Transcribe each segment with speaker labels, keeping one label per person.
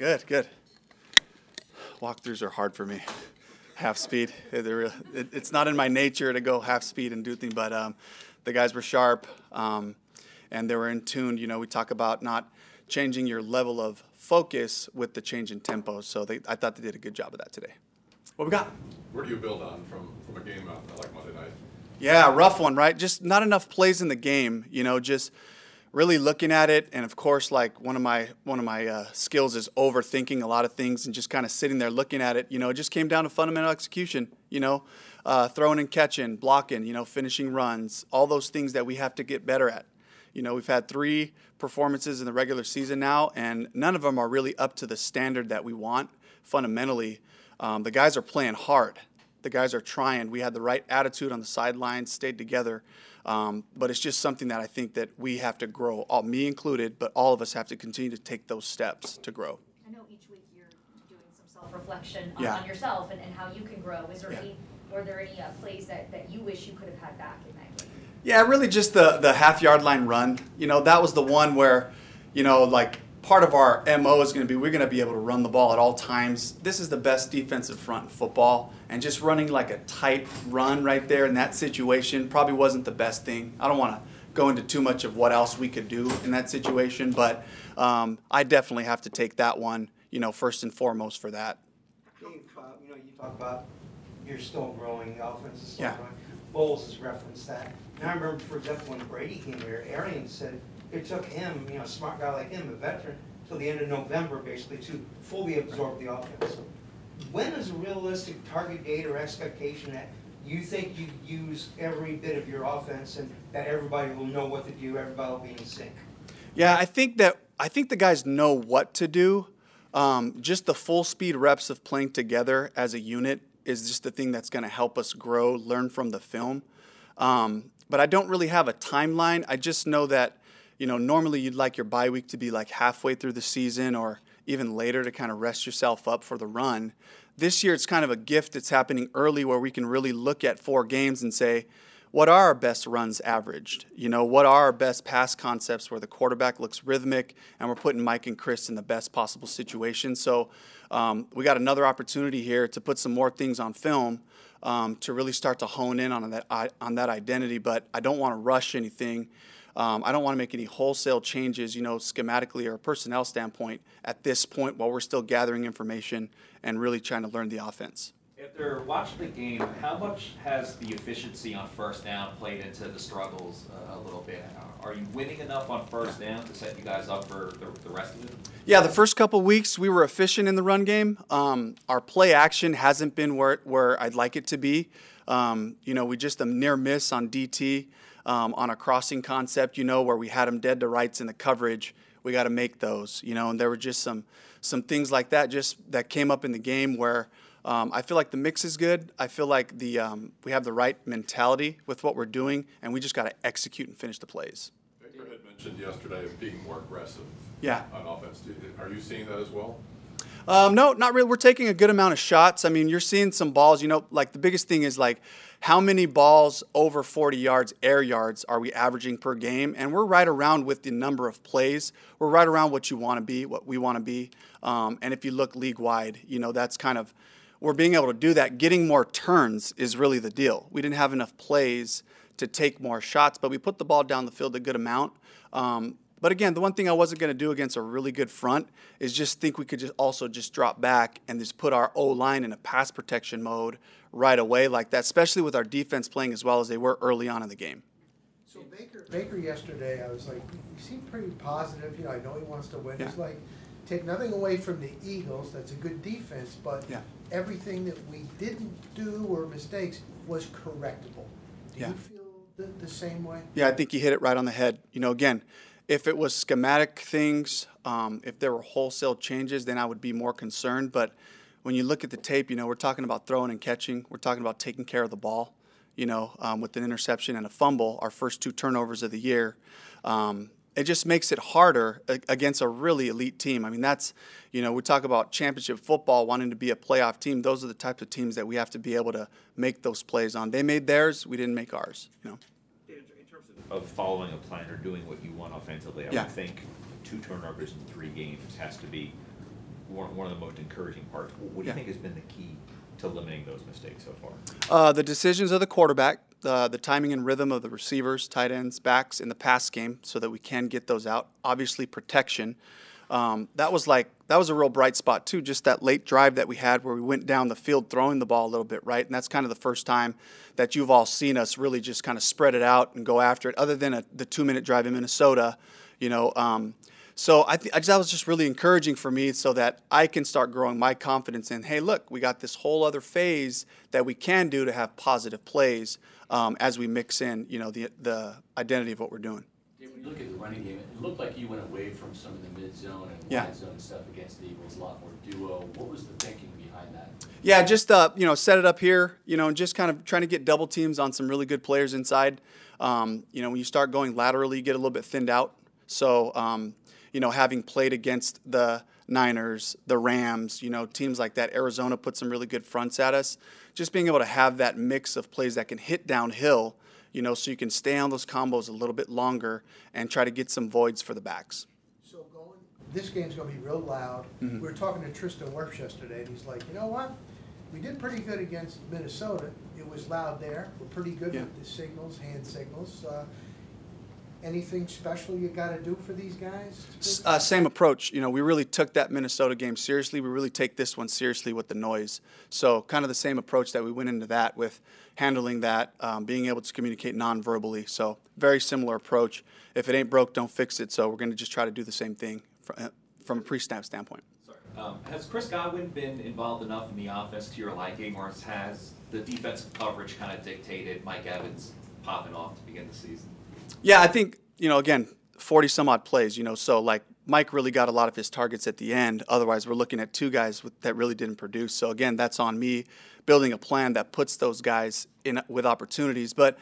Speaker 1: Good, good. Walkthroughs are hard for me. Half speed. It's not in my nature to go half speed and do things, but um, the guys were sharp um, and they were in tune. You know, we talk about not changing your level of focus with the change in tempo. So they, I thought they did a good job of that today. What we got?
Speaker 2: Where do you build on from, from a game like Monday night?
Speaker 1: Yeah, rough one, right? Just not enough plays in the game. You know, just really looking at it, and of course, like one of my one of my uh, skills is overthinking a lot of things and just kind of sitting there looking at it. You know, it just came down to fundamental execution. You know, uh, throwing and catching, blocking. You know, finishing runs, all those things that we have to get better at. You know, we've had three performances in the regular season now, and none of them are really up to the standard that we want fundamentally. Um, the guys are playing hard the guys are trying. We had the right attitude on the sidelines, stayed together. Um, but it's just something that I think that we have to grow, all, me included, but all of us have to continue to take those steps to grow.
Speaker 3: I know each week you're doing some self-reflection on, yeah. on yourself and, and, how you can grow. Is there yeah. any, were there any uh, plays that, that you wish you could have had back in that game?
Speaker 1: Yeah, really just the, the half yard line run. You know, that was the one where, you know, like part of our MO is going to be we're going to be able to run the ball at all times. This is the best defensive front in football, and just running like a tight run right there in that situation probably wasn't the best thing. I don't want to go into too much of what else we could do in that situation, but um, I definitely have to take that one, you know, first and foremost for that.
Speaker 4: Dave, uh, you know, you talk about you're still growing, the offense is still yeah. growing. Bowles has referenced that. And I remember, for example, when Brady came here, Arians said it took him, you know, a smart guy like him, a veteran, till the end of November, basically, to fully absorb the offense. When is a realistic target date or expectation that you think you use every bit of your offense and that everybody will know what to do, everybody will be in sync?
Speaker 1: Yeah, I think that I think the guys know what to do. Um, just the full speed reps of playing together as a unit is just the thing that's going to help us grow, learn from the film. Um, but I don't really have a timeline. I just know that you know, normally you'd like your bye week to be like halfway through the season or even later to kind of rest yourself up for the run. This year, it's kind of a gift that's happening early where we can really look at four games and say, what are our best runs averaged? You know, what are our best pass concepts where the quarterback looks rhythmic and we're putting Mike and Chris in the best possible situation? So um, we got another opportunity here to put some more things on film um, to really start to hone in on that on that identity. But I don't want to rush anything. Um, I don't want to make any wholesale changes, you know, schematically or personnel standpoint at this point while we're still gathering information and really trying to learn the offense.
Speaker 5: After watching the game, how much has the efficiency on first down played into the struggles uh, a little bit? Are you winning enough on first down to set you guys up for the, the rest of it?
Speaker 1: Yeah, the first couple weeks we were efficient in the run game. Um, our play action hasn't been where, where I'd like it to be. Um, you know, we just a near miss on DT um, on a crossing concept, you know, where we had them dead to rights in the coverage. We got to make those, you know, and there were just some some things like that just that came up in the game where um, I feel like the mix is good. I feel like the um, we have the right mentality with what we're doing, and we just got to execute and finish the plays.
Speaker 2: Baker had mentioned yesterday of being more aggressive.
Speaker 1: Yeah.
Speaker 2: On offense, are you seeing that as well?
Speaker 1: Um, no, not really. We're taking a good amount of shots. I mean, you're seeing some balls. You know, like the biggest thing is like how many balls over 40 yards, air yards, are we averaging per game? And we're right around with the number of plays. We're right around what you want to be, what we want to be. Um, and if you look league wide, you know, that's kind of we're being able to do that. Getting more turns is really the deal. We didn't have enough plays to take more shots, but we put the ball down the field a good amount. Um, but again, the one thing I wasn't going to do against a really good front is just think we could just also just drop back and just put our O line in a pass protection mode right away like that, especially with our defense playing as well as they were early on in the game.
Speaker 6: So Baker, Baker yesterday, I was like, he seemed pretty positive. You know, I know he wants to win. Yeah. He's like, take nothing away from the Eagles. That's a good defense, but yeah. everything that we didn't do or mistakes was correctable. Do yeah. you feel the, the same way?
Speaker 1: Yeah, I think you hit it right on the head. You know, again if it was schematic things, um, if there were wholesale changes, then I would be more concerned. But when you look at the tape, you know, we're talking about throwing and catching. We're talking about taking care of the ball, you know, um, with an interception and a fumble, our first two turnovers of the year. Um, it just makes it harder against a really elite team. I mean, that's, you know, we talk about championship football wanting to be a playoff team. Those are the types of teams that we have to be able to make those plays on. They made theirs, we didn't make ours, you know
Speaker 5: of following a plan or doing what you want offensively, I
Speaker 1: Yeah.
Speaker 5: would think two turnovers in three games has to be one, one of the most encouraging parts. What do you think has been the key to limiting those mistakes so far?
Speaker 1: Uh, the decisions of the quarterback, the the timing and rhythm of the receivers, tight ends, backs in the pass game, so that we can get those out. Obviously, protection. Um, that was like that was a real bright spot too. Just that late drive that we had, where we went down the field throwing the ball a little bit, right? And that's kind of the first time that you've all seen us really just kind of spread it out and go after it. Other than a, the two-minute drive in Minnesota, you know. Um, so I, th- I just, that was just really encouraging for me, so that I can start growing my confidence in. Hey, look, we got this whole other phase that we can do to have positive plays um, as we mix in, you know, the the identity of what we're doing.
Speaker 7: You look at the running game, it looked like you went away from some of the mid-zone and
Speaker 1: Yeah.
Speaker 7: wide zone stuff against the Eagles, a lot more duo. What was the thinking behind that?
Speaker 1: Yeah, just uh, you know, set it up here, you know, and just kind of trying to get double teams on some really good players inside. Um, you know, when you start going laterally, you get a little bit thinned out. So, um, you know, having played against the Niners, the Rams, you know, teams like that, Arizona put some really good fronts at us. Just being able to have that mix of plays that can hit downhill, you know, so you can stay on those combos a little bit longer and try to get some voids for the backs.
Speaker 6: So going, this game's gonna be real loud.
Speaker 1: Mm-hmm.
Speaker 6: We were talking to Tristan Wirfs yesterday, and he's like, you know what? We did pretty good against Minnesota. It was loud there. We're pretty good
Speaker 1: Yeah.
Speaker 6: with the signals, hand signals. Uh, Anything special you gotta do for these guys?
Speaker 1: S- Uh, same approach. You know, we really took that Minnesota game seriously. We really take this one seriously with the noise. So, kind of the same approach that we went into that with handling that, um, being able to communicate non-verbally. So, very similar approach. If it ain't broke, don't fix it. So, we're going to just try to do the same thing fr- uh, from a pre-snap standpoint.
Speaker 5: Um, has Chris Godwin been involved enough in the offense to your liking, or has the defensive coverage kind of dictated Mike Evans popping off to begin the season?
Speaker 1: Yeah, I think, you know, again, 40 some odd plays, you know, so like Mike really got a lot of his targets at the end. Otherwise, we're looking at two guys with, that really didn't produce. So again, that's on me building a plan that puts those guys in with opportunities. But,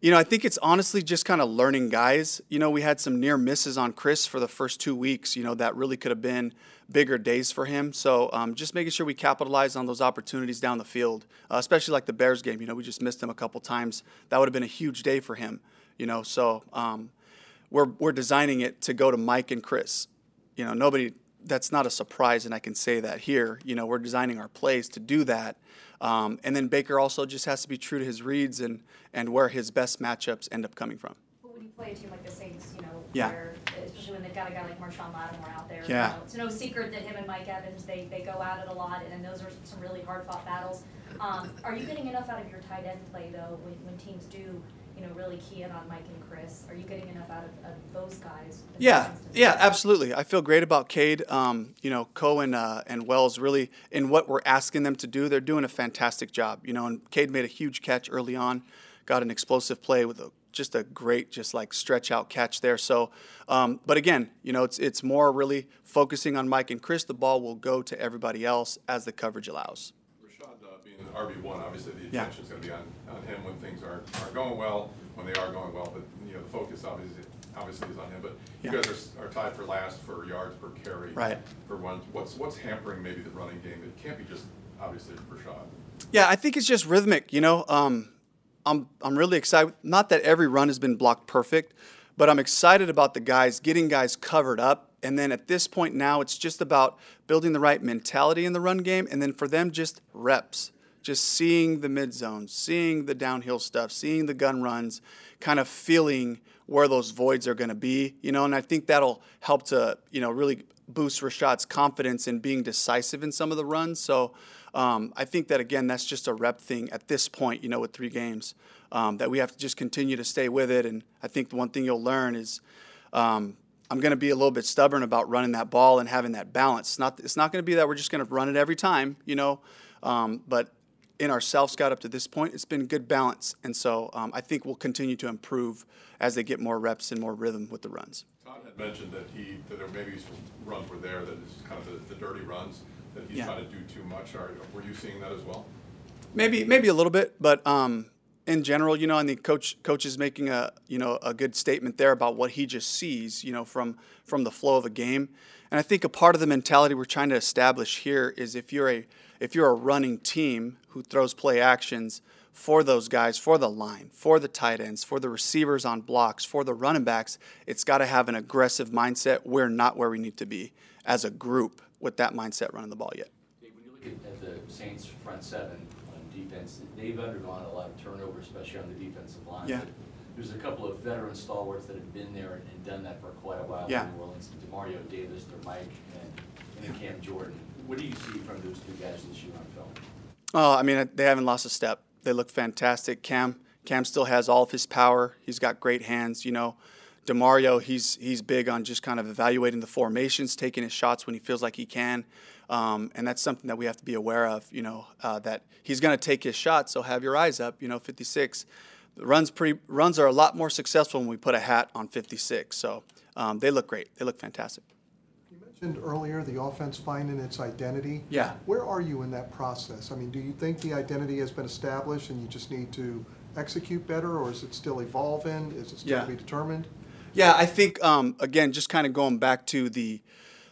Speaker 1: you know, I think it's honestly just kind of learning guys. You know, we had some near misses on Chris for the first two weeks, you know, that really could have been bigger days for him. So um, just making sure we capitalize on those opportunities down the field, uh, especially like the Bears game. You know, we just missed him a couple times. That would have been a huge day for him. You know, so um, we're we're designing it to go to Mike and Chris. You know, nobody. That's not a surprise, and I can say that here. You know, we're designing our plays to do that. Um, and then Baker also just has to be true to his reads and and where his best matchups end up coming from.
Speaker 3: But when you play a team like the Saints, you know,
Speaker 1: Yeah.
Speaker 3: where, especially when they've got a guy like Marshon Lattimore out there, you
Speaker 1: Yeah.
Speaker 3: know, it's no secret that him and Mike Evans, they, they go at it a lot, and those are some really hard fought battles. Um, are you getting enough out of your tight end play though, when, when teams do, you know, really key in on Mike and Chris? Are you getting enough out of, of those guys?
Speaker 1: Yeah, yeah, absolutely. I feel great about Cade. Um, you know, Cohen uh, and Wells really in what we're asking them to do. They're doing a fantastic job. You know, and Cade made a huge catch early on, got an explosive play with a, just a great, just like stretch out catch there. So, um, but again, you know, it's it's more really focusing on Mike and Chris. The ball will go to everybody else as the coverage allows.
Speaker 2: Being an RB one, obviously the
Speaker 1: Yeah.
Speaker 2: attention's gonna be on, on him when things aren't, aren't going well, when they are going well, but, you know, the focus obviously, obviously is on him, but you
Speaker 1: Yeah.
Speaker 2: guys are, are tied for last for yards per carry.
Speaker 1: Right.
Speaker 2: For one, what's, what's hampering maybe the running game? It can't be just, obviously, Rachaad.
Speaker 1: Yeah, I think it's just rhythmic. You know, um, I'm I'm really excited. Not that every run has been blocked perfect, but I'm excited about the guys getting guys covered up. And then at this point now, it's just about building the right mentality in the run game, and then for them just reps, just seeing the mid zone, seeing the downhill stuff, seeing the gun runs, kind of feeling where those voids are going to be. You know, and I think that'll help to you know really boost Rachaad's confidence in being decisive in some of the runs. So um, I think that again, that's just a rep thing at this point. You know, with three games, um, that we have to just continue to stay with it. And I think the one thing you'll learn is. Um, I'm going to be a little bit stubborn about running that ball and having that balance. It's not, it's not going to be that we're just going to run it every time, you know. Um, but in our self scout up to this point, it's been good balance, and so um, I think we'll continue to improve as they get more reps and more rhythm with the runs.
Speaker 2: Todd had mentioned that he, that there maybe some runs were there, that is kind of the, the dirty runs, that he's
Speaker 1: Yeah.
Speaker 2: trying to do too much. Are, were you seeing that as well?
Speaker 1: Maybe maybe a little bit, but um, in general, you know, I think coach coach is making a you know a good statement there about what he just sees, you know, from from the flow of a game. And I think a part of the mentality we're trying to establish here is if you're a if you're a running team who throws play actions, for those guys, for the line, for the tight ends, for the receivers on blocks, for the running backs, it's got to have an aggressive mindset. We're not where we need to be as a group with that mindset running the ball yet.
Speaker 7: When you look at, the Saints front seven on defense, they've undergone a lot of turnover, especially on the defensive line.
Speaker 1: Yeah.
Speaker 7: There's a couple of veteran stalwarts that have been there and done that for quite a while
Speaker 1: Yeah.
Speaker 7: in New Orleans. Demario Davis, their Mike, and, and Cam Jordan. What do you see from those two guys this year on film?
Speaker 1: Oh, I mean, they haven't lost a step. They look fantastic. Cam, Cam still has all of his power. He's got great hands. You know, Demario, he's he's big on just kind of evaluating the formations, taking his shots when he feels like he can, um, and that's something that we have to be aware of. You know, uh, that he's going to take his shots. So have your eyes up. You know, 56 the runs pretty runs are a lot more successful when we put a hat on 56. So um, they look great. They look fantastic.
Speaker 8: Mentioned earlier the offense finding its identity.
Speaker 1: Yeah.
Speaker 8: Where are you in that process? I mean, do you think the identity has been established and you just need to execute better, or is it still evolving? Is it still
Speaker 1: Yeah.
Speaker 8: to be determined?
Speaker 1: Yeah, I think um, again, just kind of going back to the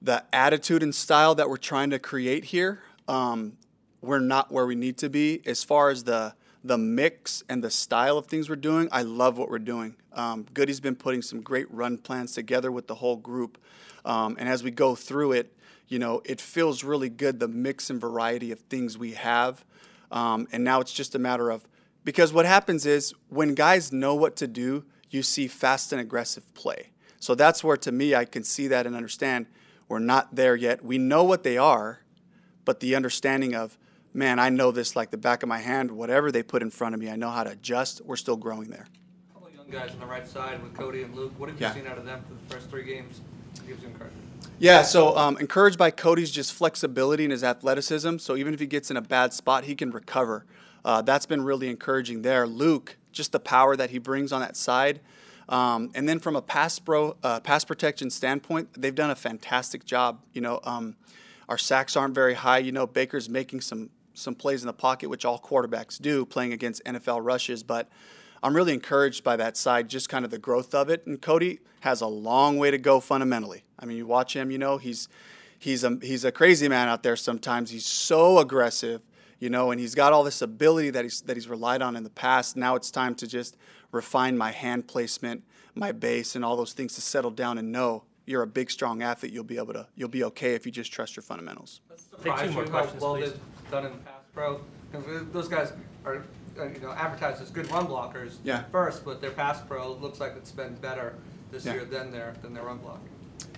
Speaker 1: the attitude and style that we're trying to create here. Um, we're not where we need to be as far as the the mix and the style of things we're doing. I love what we're doing. Um, Goody's been putting some great run plans together with the whole group, um, and as we go through it, you know, it feels really good the mix and variety of things we have. Um, and now it's just a matter of because what happens is when guys know what to do, you see fast and aggressive play. So that's where, to me, I can see that and understand we're not there yet. We know what they are, but the understanding of, man, I know this like the back of my hand. Whatever they put in front of me, I know how to adjust. We're still growing there.
Speaker 9: A Couple of young guys on the right side with Cody and Luke. What have you
Speaker 1: Yeah.
Speaker 9: seen out of them for the first three games? Gives you encouragement.
Speaker 1: Yeah, so um, encouraged by Cody's just flexibility and his athleticism. So even if he gets in a bad spot, he can recover. Uh, that's been really encouraging there. Luke, just the power that he brings on that side. Um, and then from a pass pro, uh, pass protection standpoint, they've done a fantastic job. You know, um, our sacks aren't very high. You know, Baker's making some some plays in the pocket, which all quarterbacks do, playing against NFL rushes. But I'm really encouraged by that side, just kind of the growth of it. And Cody has a long way to go fundamentally. I mean, you watch him, you know, he's he's a he's a crazy man out there sometimes. He's so aggressive, you know, and he's got all this ability that he's that he's relied on in the past. Now it's time to just refine my hand placement, my base, and all those things to settle down and know you're a big, strong athlete. You'll be able to you'll be okay if you just trust your fundamentals.
Speaker 9: Surprise you how well they've done in the pass pro. 'Cause Those guys are, uh, you know, advertised as good run blockers
Speaker 1: Yeah.
Speaker 9: first, but their pass pro looks like it's been better this
Speaker 1: Yeah.
Speaker 9: year than their than their run block.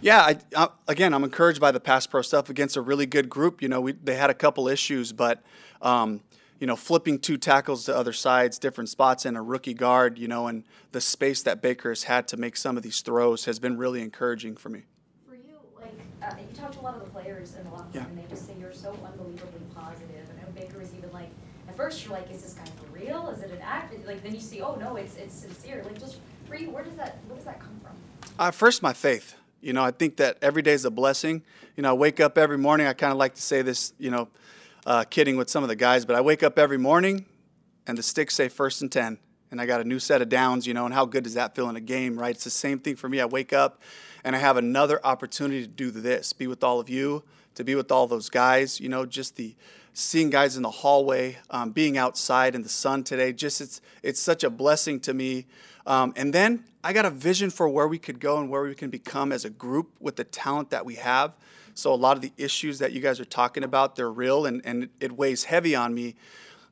Speaker 1: Yeah, I, I, again, I'm encouraged by the pass pro stuff against a really good group. You know, we, they had a couple issues, but um, you know, flipping two tackles to other sides, different spots, and a rookie guard, you know, and the space that Baker has had to make some of these throws has been really encouraging for me.
Speaker 3: For you, like, uh, you talk to a lot of the players in the locker
Speaker 1: Yeah.
Speaker 3: room, and they just say you're so unbelievably positive. And I know Baker was even like, at first you're like, is this guy for real? Is it an act? Like then you see, oh no, it's it's sincere. Like just where does that where does that come from?
Speaker 1: Uh, first, my faith. You know, I think that every day is a blessing. You know, I wake up every morning. I kind of like to say this, you know, uh, kidding with some of the guys, but I wake up every morning and the sticks say first and 10. And I got a new set of downs, you know, and how good does that feel in a game, right? It's the same thing for me. I wake up and I have another opportunity to do this, be with all of you, to be with all those guys, you know, just the seeing guys in the hallway, um, being outside in the sun today, just it's, it's such a blessing to me. Um, and then I got a vision for where we could go and where we can become as a group with the talent that we have. So a lot of the issues that you guys are talking about, they're real and, and it weighs heavy on me,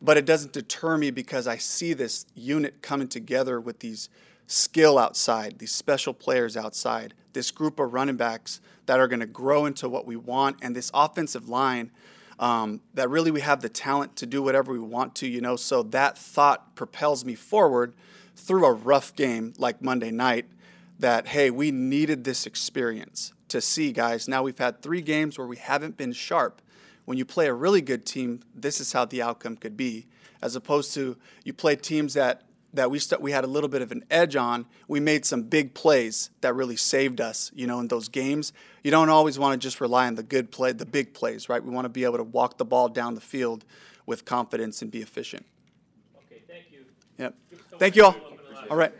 Speaker 1: but it doesn't deter me because I see this unit coming together with these skill outside, these special players outside, this group of running backs that are going to grow into what we want, and this offensive line um, that really we have the talent to do whatever we want to, you know. So that thought propels me forward through a rough game like Monday night that, hey, we needed this experience to see, guys. Now we've had three games where we haven't been sharp. When you play a really good team, this is how the outcome could be, as opposed to you play teams that that we st- we had a little bit of an edge on. We made some big plays that really saved us, you know, in those games. You don't always want to just rely on the good play, the big plays, right? We want to be able to walk the ball down the field with confidence and be efficient.
Speaker 10: Okay, thank you.
Speaker 1: Yep. Thank you all. All right.